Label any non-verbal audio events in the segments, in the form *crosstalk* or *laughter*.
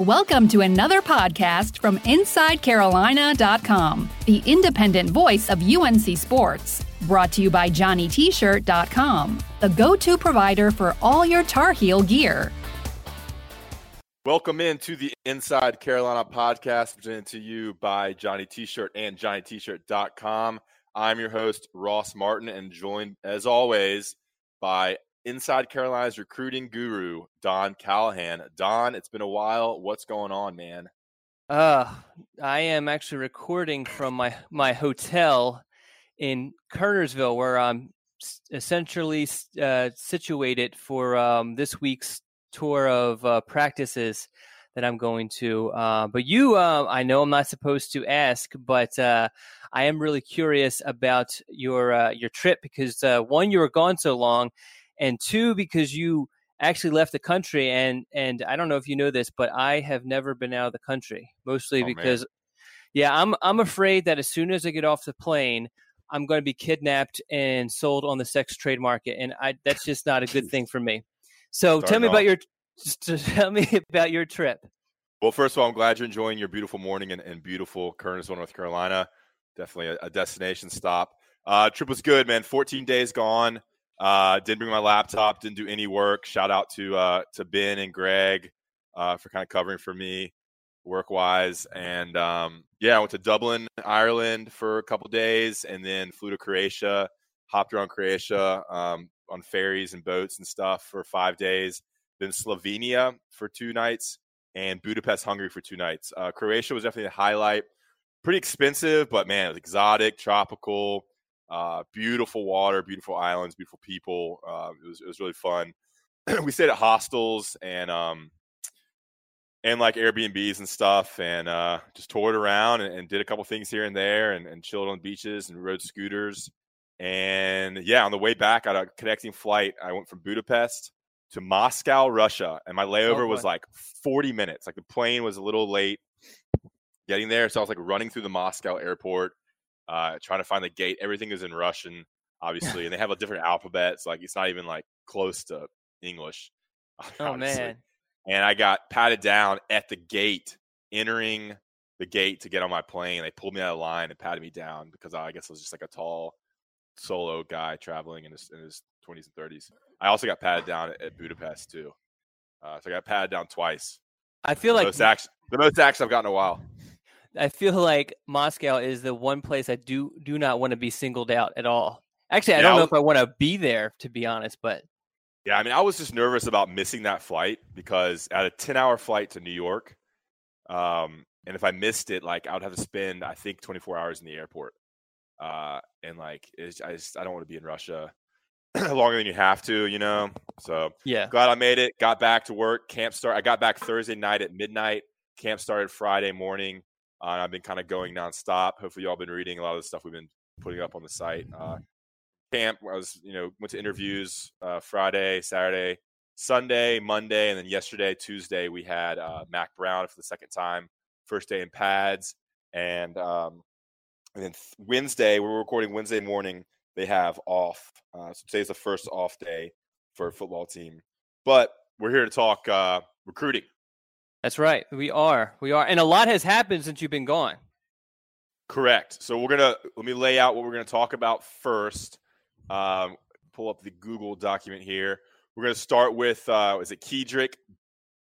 Welcome to another podcast from InsideCarolina.com, the independent voice of UNC Sports. Brought to you by JohnnyT-shirt.com, the go-to provider for all your Tar Heel gear. Welcome into the Inside Carolina podcast presented to you by Johnny T-shirt and JohnnyT-shirt.com. I'm your host Ross Martin and joined as always by Inside Carolina's recruiting guru, Don Callahan. Don, it's been a while. What's going on, man? Uh, I am actually recording from my, my hotel in Kernersville, where I'm essentially uh, situated for um, this week's tour of uh, practices that I'm going to. Uh, but you, uh, I know I'm not supposed to ask, but uh, I am really curious about your uh, your trip because one, you were gone so long, and two because you actually left the country and and I don't know if you know this, but I have never been out of the country, mostly oh, because man. yeah, I'm I'm afraid that as soon as I get off the plane, I'm going to be kidnapped and sold on the sex trade market, and I that's just not a good thing for me. So Starting tell me off. about your just *laughs* tell me about your trip. Well, first of all, I'm glad you're enjoying your beautiful morning in, in beautiful Kernersville, North Carolina. Definitely a, a destination stop. Uh, trip was good, man. 14 days gone. Uh, didn't bring my laptop. Didn't do any work. Shout out to uh, to Ben and Greg uh, for kind of covering for me work wise. And um, yeah, I went to Dublin, Ireland for a couple days, and then flew to Croatia. Hopped around Croatia um, on ferries and boats and stuff for five days. Then Slovenia for two nights, and Budapest, Hungary for two nights. Uh, Croatia was definitely a highlight. Pretty expensive, but man, it was exotic, tropical. Uh, beautiful water, beautiful islands, beautiful people. Uh, it was it was really fun. *clears throat* we stayed at hostels and um and like Airbnbs and stuff, and uh, just toured around and, and, did a couple things here and there, and, and chilled on beaches and rode scooters. And yeah, on the way back, on a connecting flight, I went from Budapest to Moscow, Russia, and my layover oh, was like 40 minutes. Like the plane was a little late getting there, so I was like running through the Moscow airport uh, trying to find the gate. Everything is in Russian, *laughs* obviously, and they have a different alphabet. So like it's not even like close to English. *laughs* Oh man! And I got patted down at the gate, entering the gate to get on my plane. They pulled me out of line and patted me down because I guess I was just like a tall solo guy traveling in his in his 20s and 30s. I also got patted down at, at Budapest too. Uh, so I got patted down twice. I feel the like most action, the most action I've gotten in a while. I feel like Moscow is the one place I do do not want to be singled out at all. Actually, I yeah, don't know I was, if I want to be there to be honest, but yeah, I mean, I was just nervous about missing that flight because at a ten-hour flight to New York, um, and if I missed it, like I would have to spend, I think, twenty-four hours in the airport, uh, and like I just I don't want to be in Russia *clears throat* longer than you have to, you know. So yeah, glad I made it. Got back to work. Camp start. I got back Thursday night at midnight. Camp started Friday morning. Uh, I've been kind of going nonstop. Hopefully, y'all been reading a lot of the stuff we've been putting up on the site. Uh, camp, I was, you know, went to interviews uh, Friday, Saturday, Sunday, Monday, and then yesterday, Tuesday, we had uh, Mack Brown for the second time. First day in pads, and um, and then Wednesday, we are recording Wednesday morning. They have off. Uh, so today's the first off day for football team. But we're here to talk uh, recruiting. That's right. We are. We are. And a lot has happened since you've been gone. Correct. So we're gonna let me lay out what we're gonna talk about first. Um, pull up the Google document here. We're gonna start with uh, is it Kedrick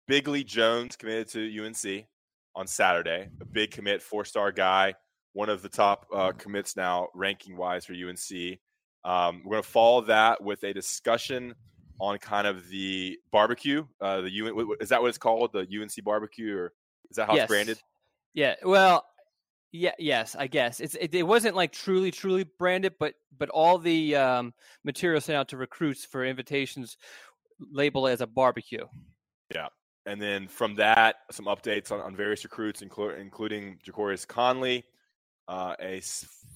Bingley Jones committed to UNC on Saturday. A big commit, four star guy, one of the top uh, commits now ranking wise for UNC. Um, we're gonna follow that with a discussion on kind of the barbecue. Uh, the UN is that what it's called? The UNC barbecue, or is that how yes. it's branded? Yeah. Well, yeah. Yes, I guess it's it, it, wasn't like truly truly branded, but but all the um, material sent out to recruits for invitations label as a barbecue. Yeah. And then from that, some updates on, on various recruits, inclu- including Ja'Qorius Conley, uh, a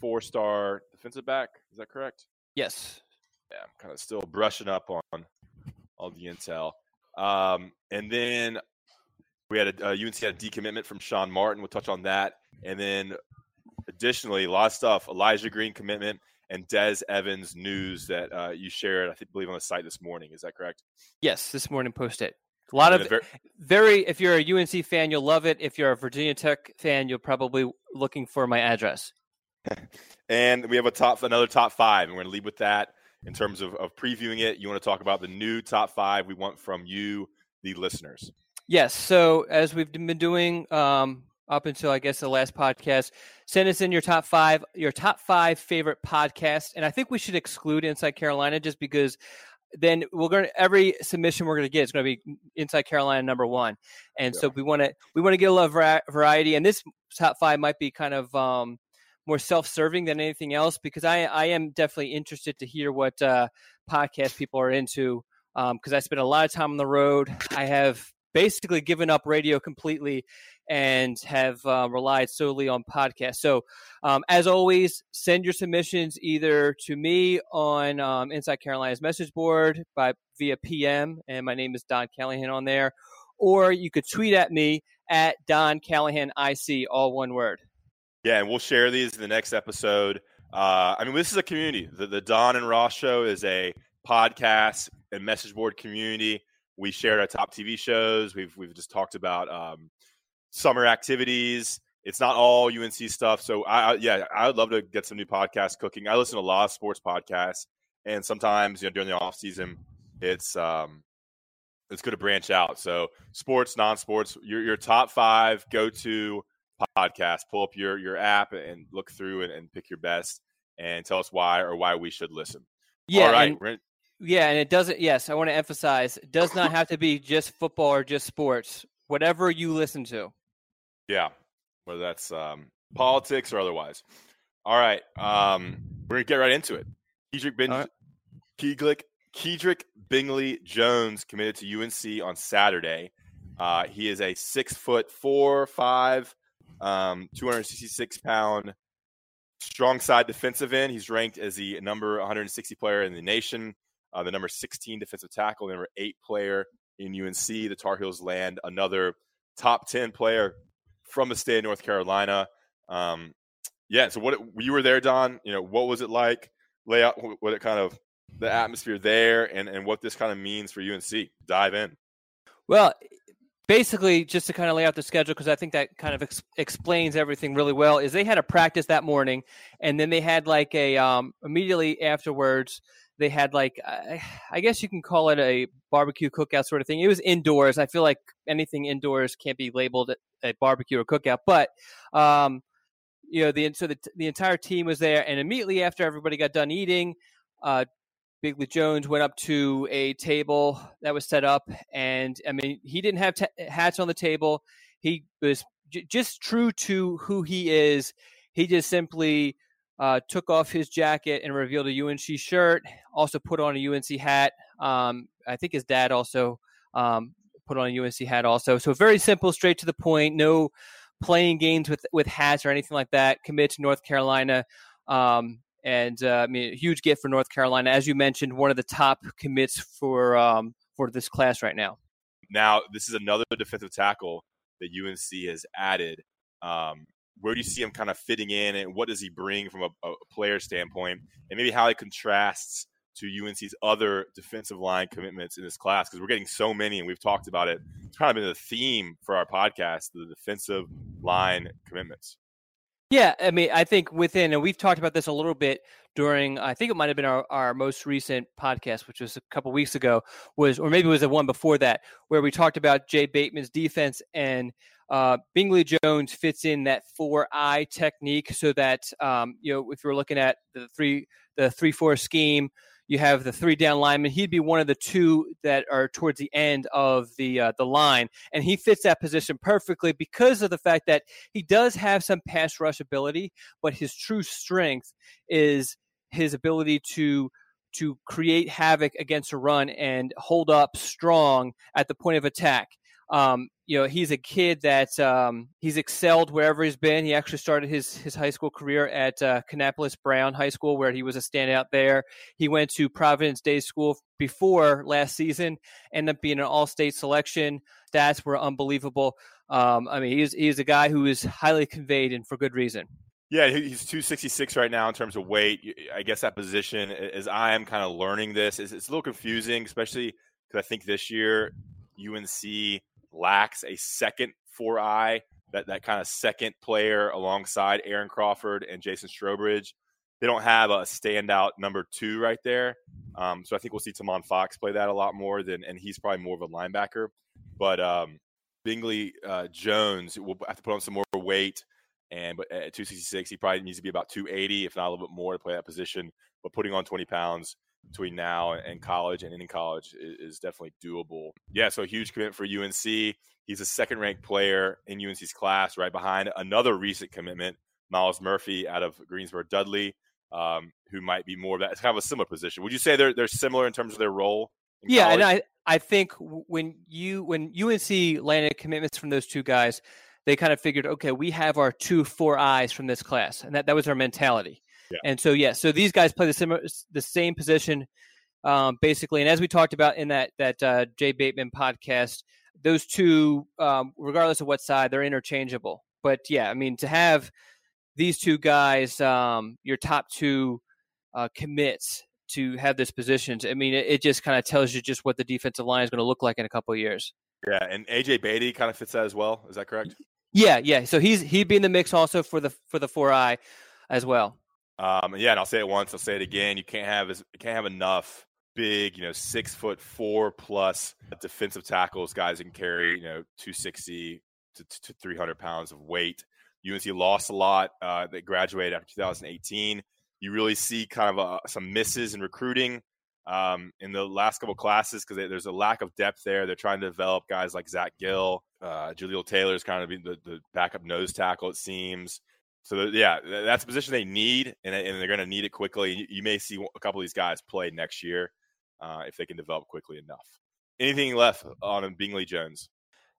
four-star defensive back. Is that correct? Yes. Yeah, I'm kind of still brushing up on all the intel. Um, and then we had a, UNC had a decommitment from Sean Martin. We'll touch on that. And then additionally, a lot of stuff. Elijah Green commitment and Des Evans news that uh, you shared, I think, believe on the site this morning. Is that correct? Yes, this morning posted. A lot of very, very, if you're a UNC fan, you'll love it. If you're a Virginia Tech fan, you'll probably looking for my address. *laughs* and we have a top another top five, and we're going to lead with that in terms of, of previewing it. You want to talk about the new top five we want from you, the listeners. Yes. So as we've been doing um, up until I guess the last podcast, send us in your top five, your top five favorite podcasts, and I think we should exclude Inside Carolina just because then we're going to every submission we're going to get is going to be inside Carolina number one, and yeah. so we want to we want to get a lot of variety. And this top five might be kind of um, more self-serving than anything else because I I am definitely interested to hear what uh, podcast people are into because um, I spend a lot of time on the road. I have basically given up radio completely and have uh, relied solely on podcasts. So, um, as always, send your submissions either to me on um, Inside Carolina's message board by via PM, and my name is Don Callahan on there, or you could tweet at me at Don Callahan IC, all one word. Yeah, and we'll share these in the next episode. Uh, I mean, this is a community. The, the Don and Ross Show is a podcast and message board community. We shared our top TV shows. We've we've just talked about um, summer activities. It's not all UNC stuff. So I, I, yeah, I would love to get some new podcasts cooking. I listen to a lot of sports podcasts, and sometimes you know during the off season, it's um, it's good to branch out. So sports, non-sports, your your top five go to podcast. Pull up your your app and look through and, and pick your best, and tell us why or why we should listen. Yeah, All right. And, yeah, and it doesn't. Yes, I want to emphasize: it does not have to be just football or just sports. Whatever you listen to. Yeah, whether that's um, politics or otherwise. All right, um, we're gonna get right into it. Kedrick, ben- right. Kedrick, Kedrick Bingley Jones committed to UNC on Saturday. Uh, he is a six foot four, five, um, 266 pound strong side defensive end. He's ranked as the number 160 player in the nation, uh, the number 16 defensive tackle, the number eight player in UNC. The Tar Heels land another top 10 player from the state of North Carolina. Um, yeah. So what you were there, Don? You know, what was it like? Lay out what it kind of the atmosphere there, and and what this kind of means for UNC. Dive in. Well, basically, just to kind of lay out the schedule, because I think that kind of ex- explains everything really well. Is they had a practice that morning, and then they had like a um, immediately afterwards they had like I guess you can call it a barbecue cookout sort of thing. It was indoors. I feel like anything indoors can't be labeled a barbecue or cookout, but um, you know the so the, the entire team was there, and immediately after everybody got done eating, uh, Bingley Jones went up to a table that was set up, and I mean he didn't have t- hats on the table. He was j- just true to who he is. He just simply uh, took off his jacket and revealed a UNC shirt. Also put on a UNC hat. Um, I think his dad also um, put on a UNC hat. Also, so very simple, straight to the point. No playing games with with hats or anything like that. Committed to North Carolina. Um, and uh, I mean, a huge gift for North Carolina, as you mentioned, one of the top commits for um, for this class right now. Now, this is another defensive tackle that UNC has added. Um, where do you see him kind of fitting in, and what does he bring from a, a player standpoint, and maybe how he contrasts to UNC's other defensive line commitments in this class because we're getting so many, and we've talked about it. It's kind of been the theme for our podcast: the defensive line commitments. Yeah, I mean, I think within, and we've talked about this a little bit during, I think it might have been our, our most recent podcast, which was a couple weeks ago, was, or maybe it was the one before that, where we talked about Jay Bateman's defense and uh, Bingley Jones fits in that four eye technique, so that um, you know if you're looking at the three the three four scheme, you have the three down lineman. He'd be one of the two that are towards the end of the uh, the line, and he fits that position perfectly because of the fact that he does have some pass rush ability, but his true strength is his ability to to create havoc against a run and hold up strong at the point of attack. Um, you know, he's a kid that um, he's excelled wherever he's been. He actually started his his high school career at uh, Kannapolis Brown High School, where he was a standout there. He went to Providence Day School before last season, ended up being an All-State selection. Stats were unbelievable. Um, I mean, he's he's a guy who is highly conveyed and for good reason. Yeah, he's 266 right now in terms of weight. I guess that position, as I am kind of learning this, is it's a little confusing, especially because I think this year UNC lacks a second four eye, that, that kind of second player alongside Aaron Crawford and Jason Strowbridge. They don't have a standout number two right there. Um, so I think we'll see Tomon Fox play that a lot more than, and he's probably more of a linebacker. But um, Bingley uh, Jones will have to put on some more weight. And but at 266, he probably needs to be about 280, if not a little bit more, to play that position. But putting on 20 pounds between now and college and in college is, definitely doable. Yeah, so a huge commitment for UNC. He's a second ranked player in UNC's class, right behind another recent commitment, Miles Murphy out of Greensboro Dudley, um, who might be more of that. It's kind of a similar position. Would you say they're they're similar in terms of their role? Yeah, college? and I I think when you when UNC landed commitments from those two guys, they kind of figured, okay, we have our two four eyes from this class, and that that was our mentality. Yeah. And so yeah, so these guys play the similar the same position. Um, basically, and as we talked about in that that uh, Jay Bateman podcast, those two, um, regardless of what side, they're interchangeable. But yeah, I mean, to have these two guys, um, your top two uh, commits to have this positions, I mean, it, it just kind of tells you just what the defensive line is going to look like in a couple of years. Yeah, and AJ Beatty kind of fits that as well. Is that correct? Yeah, yeah. So he's he'd be in the mix also for the for the four eye as well. Um, yeah, and I'll say it once, I'll say it again. You can't have you can't have enough big, you know, six foot four plus defensive tackles, guys can carry, you know, 260 to, to 300 pounds of weight. UNC lost a lot uh, that graduated after 2018. You really see kind of a, uh, some misses in recruiting um, in the last couple classes because there's a lack of depth there. They're trying to develop guys like Zach Gill. Uh, Jaleel Taylor is kind of the, the backup nose tackle, it seems. So yeah, that's a position they need, and, and they're going to need it quickly. You, may see a couple of these guys play next year uh, if they can develop quickly enough. Anything left on Bingley Jones?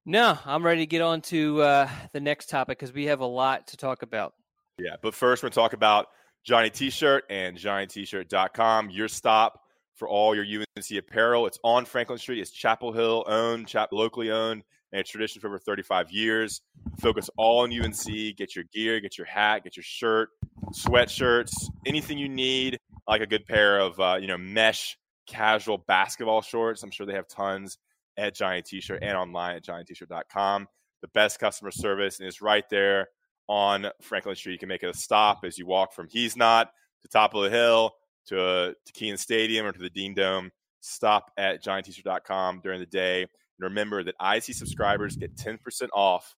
No, I'm ready to get on to uh, the next topic because we have a lot to talk about. Yeah, but first we're going to talk about Johnny T-shirt and JohnnyT-shirt.com, your stop for all your UNC apparel. It's on Franklin Street. It's Chapel Hill owned, chap- locally owned, and a tradition for over 35 years. Focus all on UNC. Get your gear, get your hat, get your shirt, sweatshirts, anything you need, like a good pair of uh, you know mesh casual basketball shorts. I'm sure they have tons at Johnny T-shirt and online at JohnnyT-shirt.com. The best customer service, and it's right there on Franklin Street. You can make it a stop as you walk from He's Not to top of the hill to, uh, to Kenan Stadium or to the Dean Dome. Stop at JohnnyT-shirt.com during the day. And remember that IC subscribers get 10% off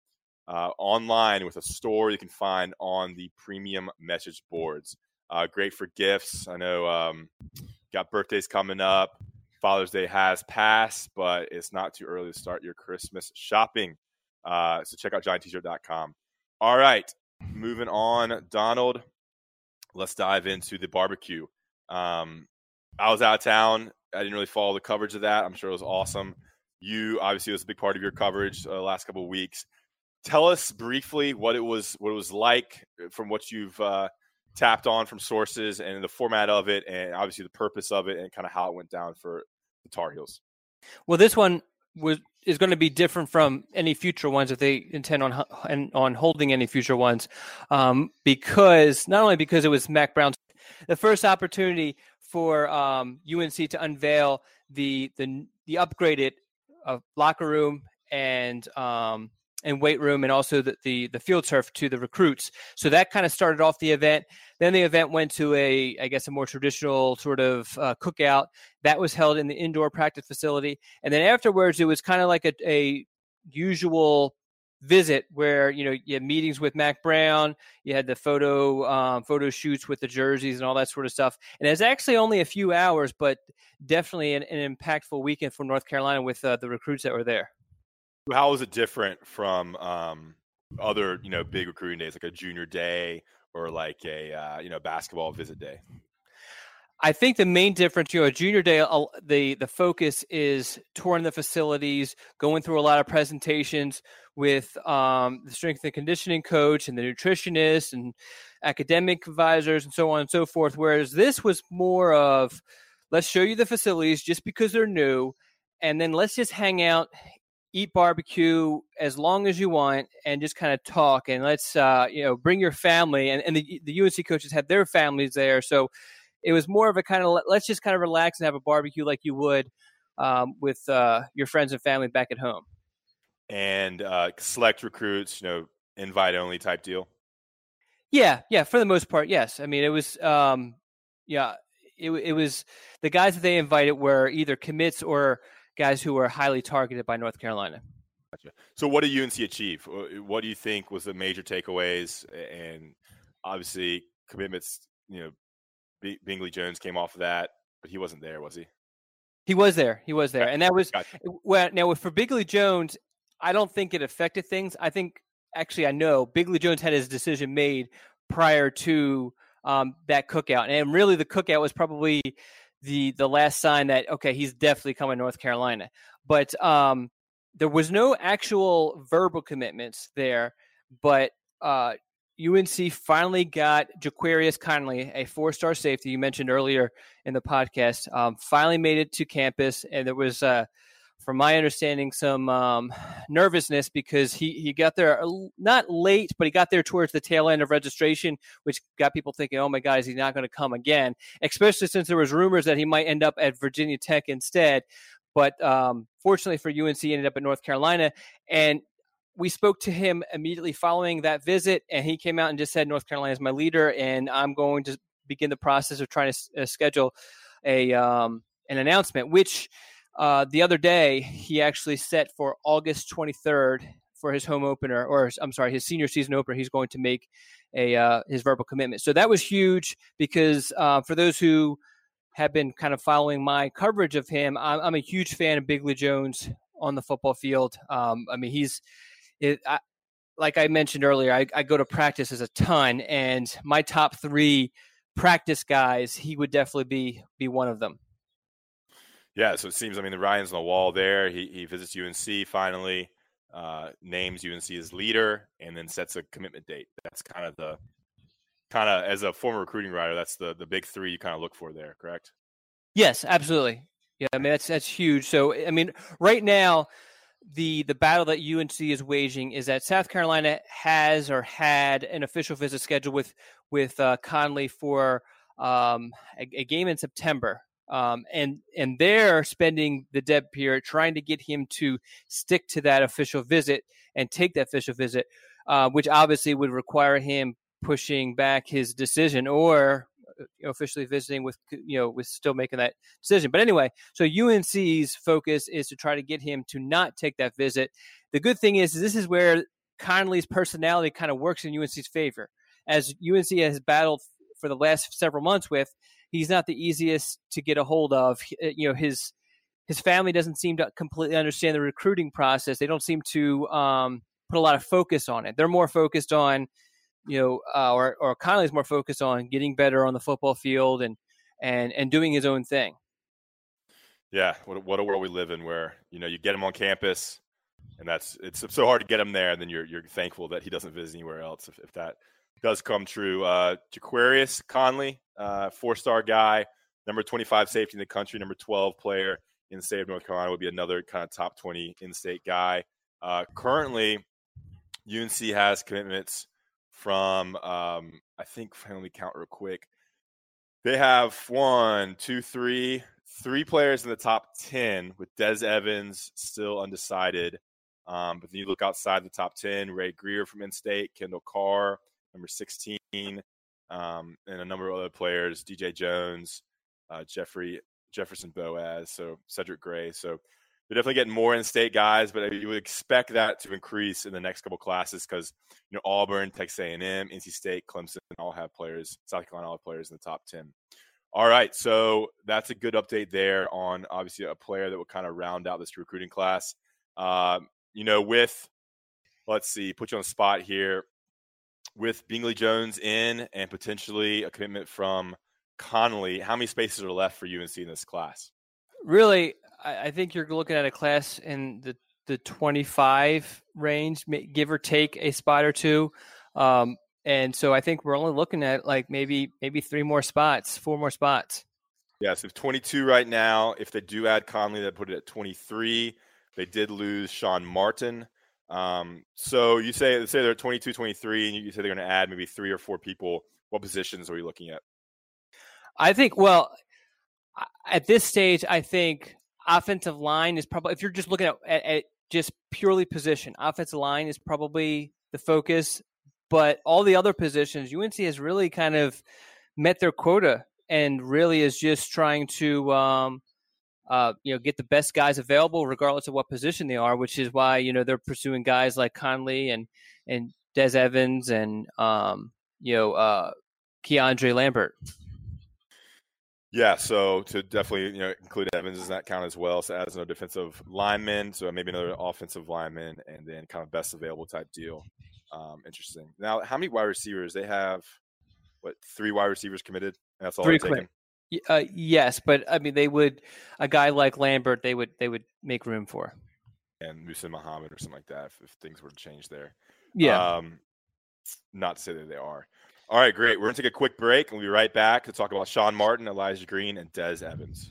uh, online with a store you can find on the premium message boards. Uh, great for gifts. I know um, got birthdays coming up. Father's Day has passed, but it's not too early to start your Christmas shopping. Uh, so check out JohnnyT-shirt.com. All right, moving on, Donald. Let's dive into the barbecue. Um, I was out of town. I didn't really follow the coverage of that. I'm sure it was awesome. You obviously was a big part of your coverage uh, the last couple of weeks. Tell us briefly what it was, what it was like from what you've uh, tapped on from sources and the format of it, and obviously the purpose of it, and kind of how it went down for the Tar Heels. Well, this one was is going to be different from any future ones if they intend on on holding any future ones, um, because not only because it was Mack Brown's the first opportunity for um, UNC to unveil the the the upgraded uh, locker room and um, and weight room and also the, the, the field turf to the recruits. So that kind of started off the event. Then the event went to a, I guess, a more traditional sort of uh, cookout that was held in the indoor practice facility. And then afterwards, it was kind of like a, a usual visit where you know you had meetings with Mack Brown, you had the photo um, photo shoots with the jerseys and all that sort of stuff. And it's actually only a few hours, but definitely an, an impactful weekend for North Carolina with uh, the recruits that were there. How is it different from um, other, you know, big recruiting days, like a junior day or like a, uh, you know, basketball visit day? I think the main difference, you know, junior day, the the focus is touring the facilities, going through a lot of presentations with um, the strength and conditioning coach and the nutritionist and academic advisors and so on and so forth. Whereas this was more of, let's show you the facilities just because they're new, and then let's just hang out eat barbecue as long as you want and just kind of talk and let's uh, you know bring your family and, and the, the UNC coaches had their families there so it was more of a kind of let's just kind of relax and have a barbecue like you would um, with uh, your friends and family back at home. And uh, select recruits, you know, invite only type deal. Yeah, yeah, for the most part, yes. I mean, it was, um, yeah, it, it was the guys that they invited were either commits or guys who were highly targeted by North Carolina. Gotcha. So, what did UNC achieve? What do you think was the major takeaways? And obviously, commitments. You know, B- Bingley Jones came off of that, but he wasn't there, was he? He was there. He was there, and that was gotcha. well. Now, for Bingley Jones, I don't think it affected things. I think actually, I know Bingley Jones had his decision made prior to um, that cookout, and really, the cookout was probably the the last sign that okay, he's definitely coming to North Carolina. But um, there was no actual verbal commitments there, but uh, UNC finally got Jaquarius Conley, a four-star safety you mentioned earlier in the podcast. Um, finally made it to campus, and there was, uh, from my understanding, some um, nervousness because he he got there not late, but he got there towards the tail end of registration, which got people thinking, "Oh my God, is he not going to come again?" Especially since there was rumors that he might end up at Virginia Tech instead. But um, fortunately for UNC, ended up at North Carolina, and we spoke to him immediately following that visit, and he came out and just said, "North Carolina is my leader, and I'm going to begin the process of trying to uh, schedule a um, an announcement." Which uh, the other day he actually set for August 23rd for his home opener, or I'm sorry, his senior season opener. He's going to make a uh, his verbal commitment. So that was huge because uh, for those who have been kind of following my coverage of him, I'm, I'm a huge fan of Bingley Jones on the football field. Um, I mean, he's it, I, like I mentioned earlier, I, I, go to practices a ton, and my top three practice guys, he would definitely be be one of them. Yeah, so it seems. I mean, the Ryan's on the wall there. He he visits UNC finally, uh, names UNC as leader, and then sets a commitment date. That's kind of the kind of as a former recruiting writer, that's the the big three you kind of look for there. Correct? Yes, absolutely. Yeah, I mean that's that's huge. So I mean, right now the the battle that UNC is waging is that South Carolina has or had an official visit scheduled with with uh, Conley for um, a, a, game in September, um, and and they're spending the dead period trying to get him to stick to that official visit and take that official visit, uh, which obviously would require him pushing back his decision or you know, officially visiting with you know with still making that decision. But anyway, so UNC's focus is to try to get him to not take that visit. The good thing is this is where Conley's personality kind of works in UNC's favor, as UNC has battled for the last several months with. He's not the easiest to get a hold of. You know his his family doesn't seem to completely understand the recruiting process. They don't seem to um, put a lot of focus on it. They're more focused on you know, uh, or or Conley's more focused on getting better on the football field and and and doing his own thing. Yeah, what what a world we live in, where you know you get him on campus, and that's it's so hard to get him there, and then you're you're thankful that he doesn't visit anywhere else if, if that does come true. Uh, Jaquarius Conley, uh, four star guy, number twenty five safety in the country, number twelve player in the state of North Carolina would be another kind of top twenty in state guy. Uh, currently, UNC has commitments from um, I think let me count real quick. They have one, two, three, three players in the top ten with Des Evans still undecided. Um, but then you look outside the top ten: Ray Greer from In-State, Kendall Carr, number sixteen, um, and a number of other players: DJ Jones, uh, Jeffrey Jefferson Boaz, so Cedric Gray. So they're definitely getting more in-state guys, but you would expect that to increase in the next couple classes because you know Auburn, Texas A&M, NC State, Clemson all have players. South Carolina all have players in the top ten. All right, so that's a good update there on obviously a player that will kind of round out this recruiting class. Um, you know, with let's see, put you on the spot here with Bingley Jones in and potentially a commitment from Conley. How many spaces are left for UNC in this class? Really, I, think you're looking at a class in the the 25 range, give or take a spot or two. Um, and so I think we're only looking at like maybe maybe three more spots, four more spots. Yeah, so 22 right now. If they do add Conley, they put it at 23. They did lose Sean Martin. Um, so you say say they're 22, 23, and you say they're going to add maybe three or four people. What positions are we looking at? I think. Well, at this stage, I think offensive line is probably if you're just looking at, at, at just purely position, offensive line is probably the focus. But all the other positions, UNC has really kind of met their quota and really is just trying to um, uh, you know get the best guys available regardless of what position they are which is why you know they're pursuing guys like Conley and and Des Evans and um, you know uh, Keandre Lambert yeah, so to definitely you know include Evans in that count as well. So as no defensive lineman, so maybe another offensive lineman, and then kind of best available type deal. Um, interesting. Now, how many wide receivers they have? What three wide receivers committed? That's all three taken. Uh, yes, but I mean, they would a guy like Lambert, they would they would make room for, and Musa Muhammad or something like that if, if things were to change there. Yeah. Um, not to say that they are. All right, great. We're going to take a quick break and we'll be right back to talk about Sean Martin, Elijah Green, and Des Evans.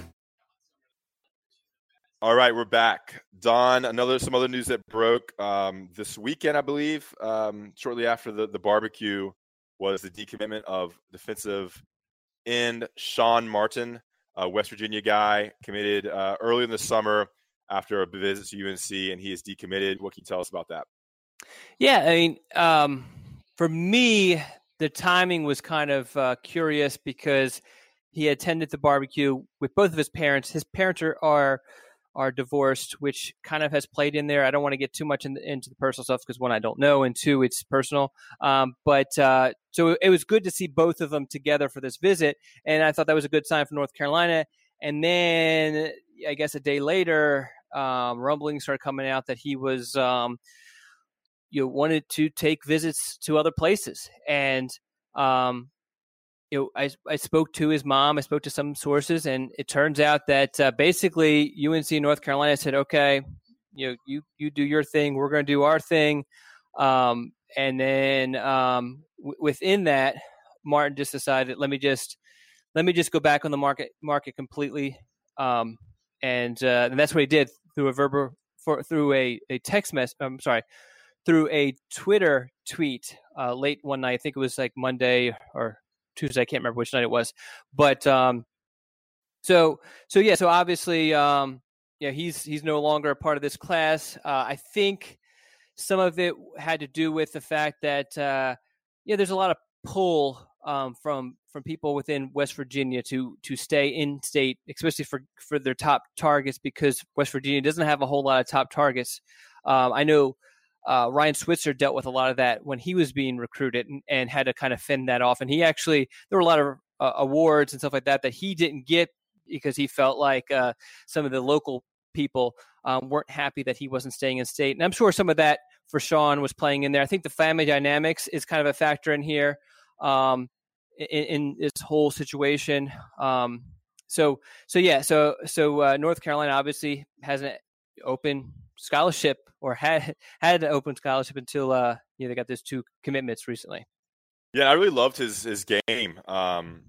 All right, we're back. Don, another some other news that broke um, this weekend, I believe, um, shortly after the, the barbecue, was the decommitment of defensive end Sean Martin, a West Virginia guy, committed uh, early in the summer after a visit to UNC, and he is decommitted. What can you tell us about that? Yeah, I mean, um, for me, the timing was kind of uh, curious because he attended the barbecue with both of his parents. His parents are, are are divorced, which kind of has played in there. I don't want to get too much in the, into the personal stuff because one, I don't know, and two, it's personal. Um, but uh, so it was good to see both of them together for this visit, and I thought that was a good sign for North Carolina. And then I guess a day later, um, rumblings started coming out that he was, um, you know, wanted to take visits to other places, and um, you know, I, I spoke to his mom, I spoke to some sources, and it turns out that uh, basically UNC North Carolina said, okay, you know, you, you do your thing, we're going to do our thing. Um, and then um, w- within that, Martin just decided, let me just, let me just go back on the market market completely. Um, and, uh, and that's what he did through a verbal, for, through a, a text message. I'm sorry, through a Twitter tweet uh, late one night. I think it was like Monday or Tuesday. I can't remember which night it was, but um, so so yeah. So obviously, um, yeah, he's he's no longer a part of this class. Uh, I think some of it had to do with the fact that uh, yeah, there's a lot of pull um, from from people within West Virginia to to stay in state, especially for for their top targets, because West Virginia doesn't have a whole lot of top targets. Um, I know uh, Ryan Switzer dealt with a lot of that when he was being recruited and, and, had to kind of fend that off. And he actually, there were a lot of uh, awards and stuff like that that he didn't get because he felt like uh, some of the local people um, weren't happy that he wasn't staying in state. And I'm sure some of that for Sean was playing in there. I think the family dynamics is kind of a factor in here um, in, in, this whole situation. Um, so, so yeah, so so uh, North Carolina obviously has an open scholarship or had *laughs* had an open scholarship until uh, you know they got those two commitments recently. Yeah, I really loved his his game. Um,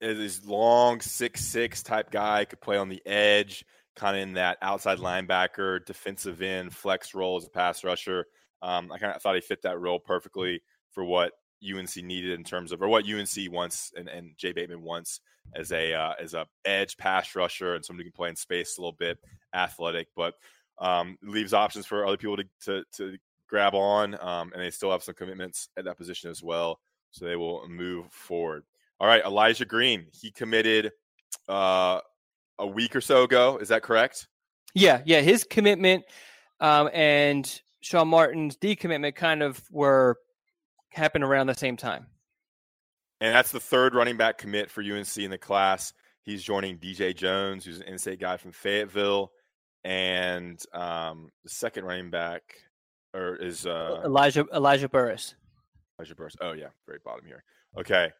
his long six six type guy could play on the edge, kind of in that outside linebacker, defensive end, flex role as a pass rusher. Um, I kind of thought he fit that role perfectly for what UNC needed in terms of, or what UNC wants, and, and Jay Bateman wants as a uh, as a edge pass rusher and somebody who can play in space a little bit, athletic, but um, leaves options for other people to to, to grab on, um, and they still have some commitments at that position as well. So they will move forward. All right, Elijah Green, he committed uh, a week or so ago. Is that correct? Yeah, yeah. His commitment um, and Sean Martin's decommitment kind of were happened around the same time. And that's the third running back commit for UNC in the class. He's joining DJ Jones, who's an in-state guy from Fayetteville, and um, the second running back or is uh, Elijah Elijah Burris. Elijah Burris. Oh yeah, very bottom here. Okay,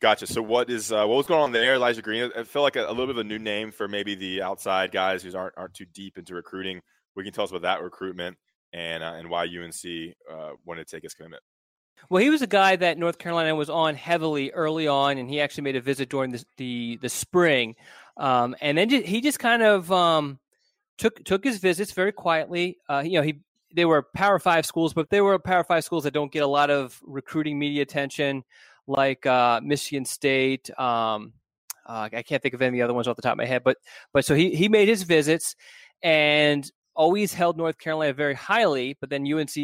gotcha. So what is uh, what was going on there, Elijah Green? I feel like a, a, little bit of a new name for maybe the outside guys who aren't aren't too deep into recruiting. We can tell us about that recruitment and uh, and why UNC uh, wanted to take his commitment. Well, he was a guy that North Carolina was on heavily early on, and he actually made a visit during the the, the spring, um, and then he just kind of um, took took his visits very quietly. Uh, you know, he they were Power Five schools, but they were Power Five schools that don't get a lot of recruiting media attention, like uh, Michigan State. Um, uh, I can't think of any other ones off the top of my head, but but so he he made his visits, and always held North Carolina very highly, but then UNC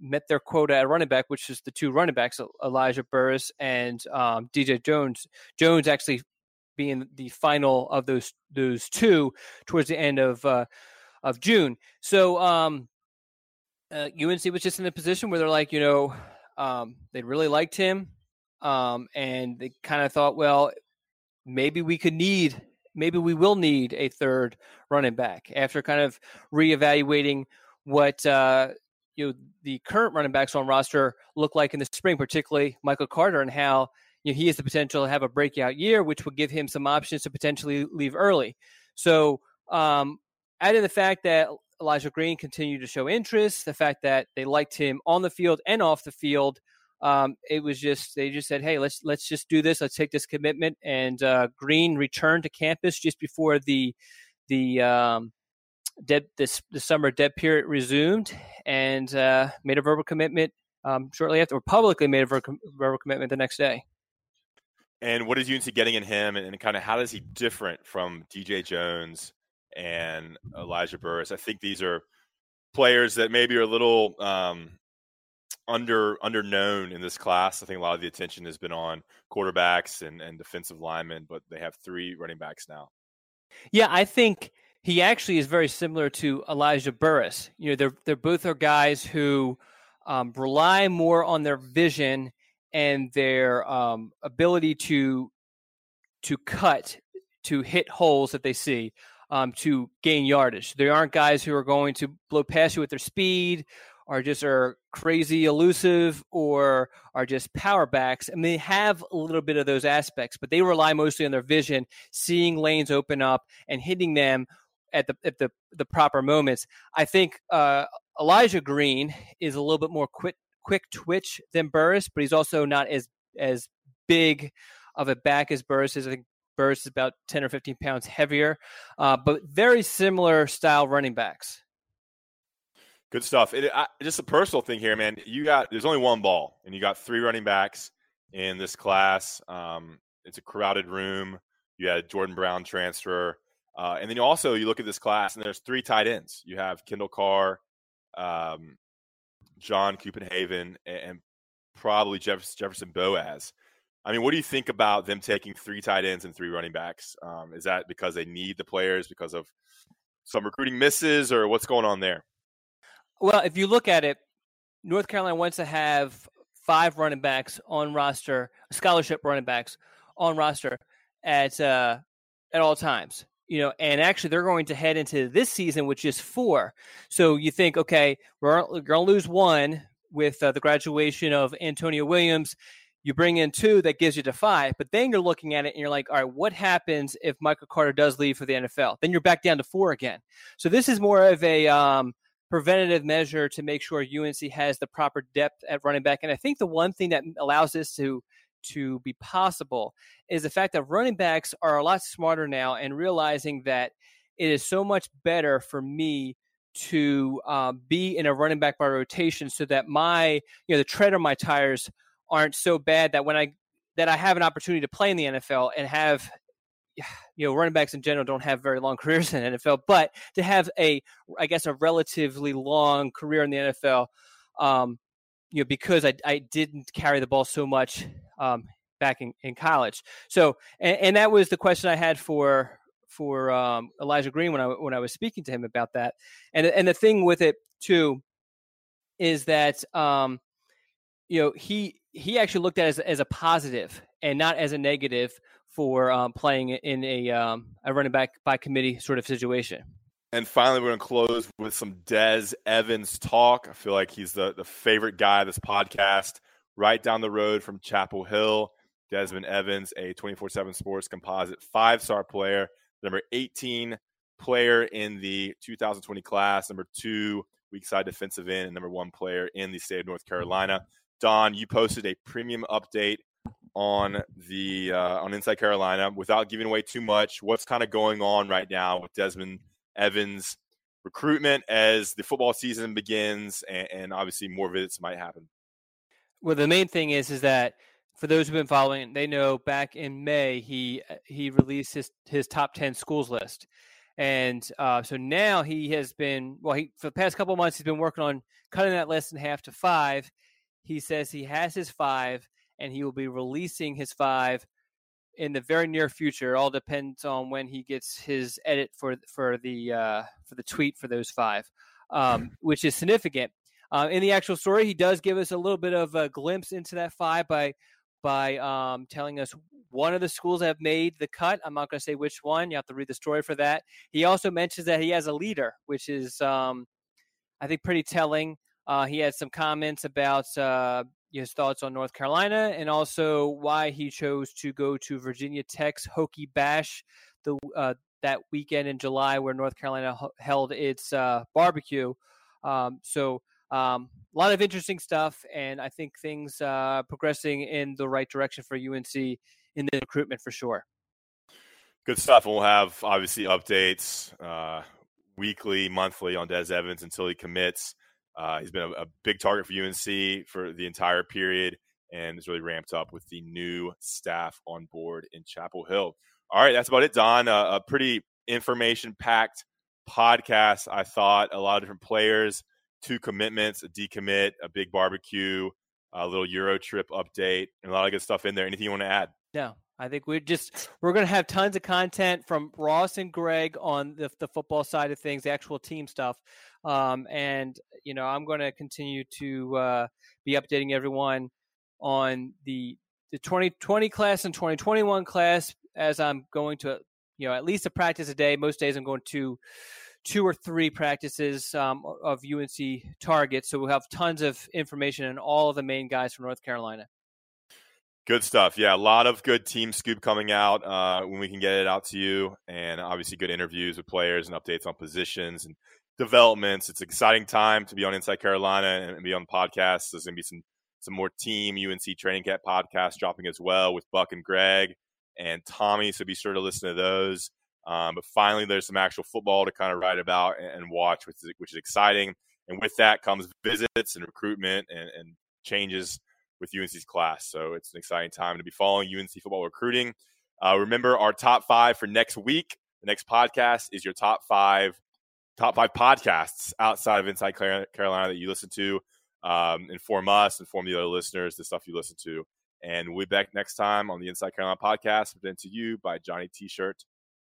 met their quota at running back, which is the two running backs, Elijah Burris and um, DJ Jones. Jones actually being the final of those those two towards the end of uh, of June. So um, uh, UNC was just in a position where they're like, you know, um, they really liked him, um, and they kind of thought, well, maybe we could need maybe we will need a third running back after kind of reevaluating what uh, you know the current running backs on roster look like in the spring, particularly Michael Carter, and how you know, he has the potential to have a breakout year, which would give him some options to potentially leave early. So, um, adding the fact that Elijah Green continued to show interest, the fact that they liked him on the field and off the field, um, it was just they just said, "Hey, let's let's just do this. Let's take this commitment." And uh, Green returned to campus just before the the um, dead this the summer dead period resumed, and uh, made a verbal commitment um, shortly after, or publicly made a verbal commitment the next day. And what is UNC getting in him, and, and kind of how does he different from DJ Jones and Elijah Burris? I think these are players that maybe are a little um, under under known in this class. I think a lot of the attention has been on quarterbacks and, and defensive linemen, but they have three running backs now. Yeah, I think he actually is very similar to Elijah Burris. You know, they're they're both are guys who um, rely more on their vision and their um, ability to to cut to hit holes that they see um, to gain yardage. They aren't guys who are going to blow past you with their speed or just are crazy elusive or are just power backs and they have a little bit of those aspects but they rely mostly on their vision seeing lanes open up and hitting them at the at the, the proper moments i think uh, elijah green is a little bit more quick quick twitch than burris but he's also not as as big of a back as burris is i think burris is about 10 or 15 pounds heavier uh, but very similar style running backs Good stuff. It, I, just a personal thing here, man. You got there's only one ball, and you got three running backs in this class. Um, it's a crowded room. You had Jordan Brown transfer, uh, and then you also you look at this class, and there's three tight ends. You have Kendall Carr, um, John Copenhagen, and, probably Jefferson, Jefferson Boaz. I mean, what do you think about them taking three tight ends and three running backs? Um, is that because they need the players because of some recruiting misses, or what's going on there? Well, if you look at it, North Carolina wants to have five running backs on roster, scholarship running backs on roster at uh, at all times. You know, and actually they're going to head into this season, which is four. So you think, okay, we're, we're going to lose one with uh, the graduation of Antonio Williams. You bring in two, that gives you to five. But then you're looking at it and you're like, all right, what happens if Michael Carter does leave for the NFL? Then you're back down to four again. So this is more of a um, preventative measure to make sure UNC has the proper depth at running back. And I think the one thing that allows this to to be possible is the fact that running backs are a lot smarter now and realizing that it is so much better for me to uh, be in a running back by rotation so that my you know the tread on my tires aren't so bad that when I that I have an opportunity to play in the NFL and have *sighs* you know, running backs in general don't have very long *laughs* careers in NFL, but to have a, I guess, a relatively long career in the NFL, um, you know, because I, I didn't carry the ball so much um, back in, in college. So, and, and, that was the question I had for for um, Elijah Green when I when I was speaking to him about that. And and the thing with it too is that um, you know he he actually looked at it as, as a positive and not as a negative for um, playing in a um, a running back by committee sort of situation. And finally, we're going to close with some Des Evans talk. I feel like he's the, the favorite guy of this podcast. Right down the road from Chapel Hill, Desmond Evans, a 24 7 sports composite five star player, number 18 player in the 2020 class, number two weak side defensive end, and number one player in the state of North Carolina. Don, you posted a premium update on the uh, on Inside Carolina without giving away too much. What's kind of going on right now with Desmond Evans recruitment as the football season begins, and, and obviously more visits might happen. Well, the main thing is is that for those who've been following, they know back in May he he released his his top ten schools list, and uh, so now he has been well. He for the past couple months he's been working on cutting that list in half to five. He says he has his five, and he will be releasing his five in the very near future. It all depends on when he gets his edit for for the uh, for the tweet for those five, um, *laughs* which is significant. Uh, in the actual story, he does give us a little bit of a glimpse into that five by by um, telling us one of the schools have made the cut. I'm not going to say which one. You have to read the story for that. He also mentions that he has a leader, which is um, I think pretty telling. Uh, he had some comments about uh, his thoughts on North Carolina and also why he chose to go to Virginia Tech's Hokie Bash the uh, that weekend in July, where North Carolina held its uh, barbecue. Um, so um, a lot of interesting stuff, and I think things uh, progressing in the right direction for UNC in the recruitment for sure. Good stuff, and we'll have obviously updates uh, weekly, monthly on Des Evans until he commits. Uh, he's been a, a, big target for UNC for the entire period and has really ramped up with the new staff on board in Chapel Hill. All right, that's about it, Don. Uh, a pretty information packed podcast, I thought. A lot of different players, two commitments, a decommit, a big barbecue, a little Euro trip update, and a lot of good stuff in there. Anything you want to add? No, I think we're just we're going to have tons of content from Ross and Greg on the, the football side of things, the actual team stuff, um, and you know I'm going to continue to uh, be updating everyone on the the 2020 class and 2021 class as I'm going to you know at least a practice a day. Most days I'm going to two or three practices um, of UNC targets, so we'll have tons of information on all of the main guys from North Carolina. Good stuff. Yeah, a lot of good team scoop coming out uh, when we can get it out to you, and obviously good interviews with players and updates on positions and developments. It's an exciting time to be on Inside Carolina and be on the podcast. There's going to be some some more team UNC training camp podcasts dropping as well with Buck and Greg and Tommy. So be sure to listen to those. Um, but finally, there's some actual football to kind of write about and, and watch, which is, which is exciting. And with that comes visits and recruitment and, and changes with UNC's class. So it's an exciting time to be following UNC football recruiting. Uh, remember our top five for next week. The next podcast is your top five top five podcasts outside of Inside Carolina that you listen to. Um, inform us, inform the other listeners, the stuff you listen to. And we'll be back next time on the Inside Carolina podcast, presented to you by